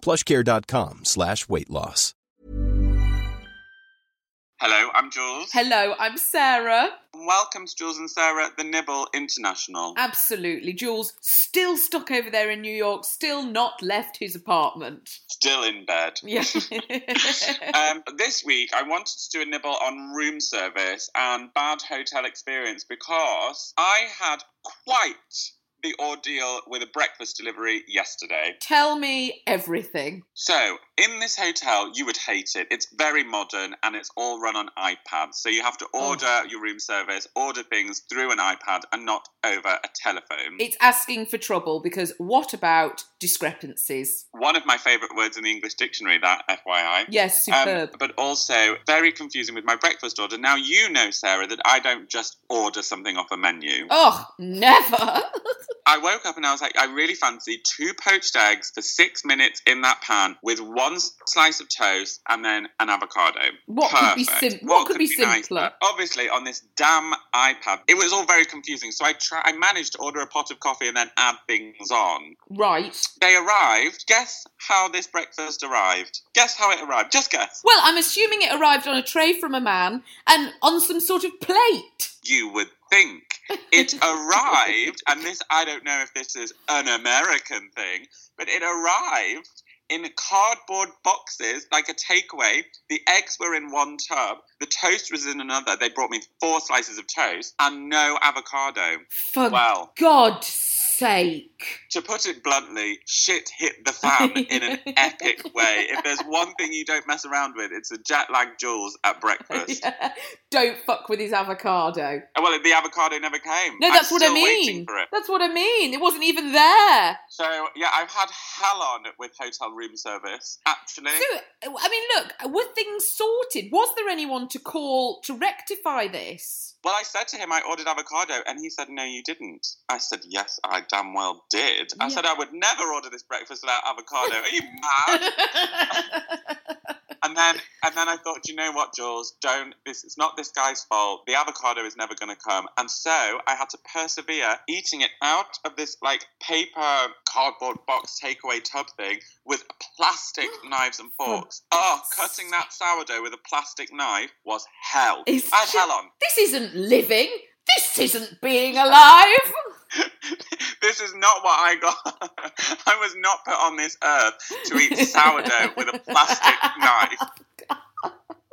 plushcare.com slash weight loss. Hello, I'm Jules. Hello, I'm Sarah. Welcome to Jules and Sarah, the Nibble International. Absolutely. Jules still stuck over there in New York, still not left his apartment. Still in bed. Yeah. Um, this week, I wanted to do a nibble on room service and bad hotel experience because I had quite the ordeal with a breakfast delivery yesterday. Tell me everything. So, in this hotel, you would hate it. It's very modern and it's all run on iPads. So, you have to order your room service, order things through an iPad and not over a telephone. It's asking for trouble because what about discrepancies? One of my favourite words in the English dictionary, that FYI. Yes, Um, superb. but also very confusing with my breakfast order. Now you know, Sarah, that I don't just order something off a menu. oh, never. I woke up and I was like, I really fancy two poached eggs for six minutes in that pan with one s- slice of toast and then an avocado. What could be sim- what could be nicer? simpler? Obviously, on this damn iPad, it was all very confusing. So I try, I managed to order a pot of coffee and then add things on. right. They arrived. Guess how this breakfast arrived? Guess how it arrived? Just guess. Well, I'm assuming it arrived on a tray from a man and on some sort of plate. you would think. It arrived, and this, I don't know if this is an American thing, but it arrived in cardboard boxes, like a takeaway. The eggs were in one tub, the toast was in another. They brought me four slices of toast and no avocado. For Well. God's sake. To put it bluntly, shit hit the fan in an epic way. If there's one thing you don't mess around with, it's a jet lag Jules at breakfast. Don't fuck with his avocado. Well, the avocado never came. No, I'm that's what I mean. That's what I mean. It wasn't even there. So yeah, I've had hell on with hotel room service. Actually, So, I mean, look, were things sorted? Was there anyone to call to rectify this? well, I said to him I ordered avocado, and he said no, you didn't. I said yes, I damn well did. I Yeah. said I would never order this breakfast without avocado. Are you mad? and then and then I thought, you know what, Jules? Don't. This it's not this guy's fault. The avocado is never going to come, and so I had to persevere eating it out of this like paper cardboard box takeaway tub thing with plastic knives and forks. Oh, cutting that sourdough with a plastic knife was hell. It's I had hell on. this isn't living. This isn't being alive. this is not what I got. I was not put on this earth to eat sourdough with a plastic knife.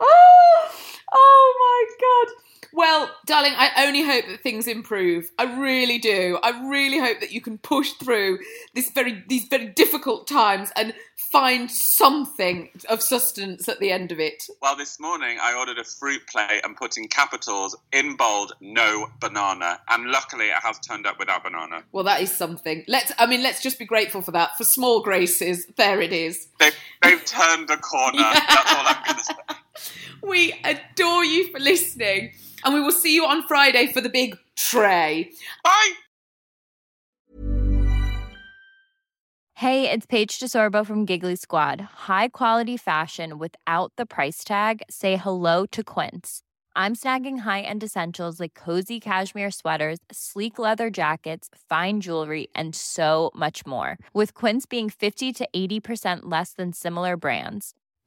oh oh my god. Well, darling, I only hope that things improve. I really do. I really hope that you can push through this very these very difficult times and find something of sustenance at the end of it. Well, this morning I ordered a fruit plate and put in capitals in bold, no banana. And luckily it has turned up without banana. Well, that is something. Let's I mean, let's just be grateful for that. For small graces, there it is. They've, they've turned a corner. That's all I'm going to say. We adore you for listening, and we will see you on Friday for the big tray. Bye. Hey, it's Paige DeSorbo from Giggly Squad. High quality fashion without the price tag. Say hello to Quince. I'm snagging high-end essentials like cozy cashmere sweaters, sleek leather jackets, fine jewelry, and so much more. With Quince being 50 to 80% less than similar brands.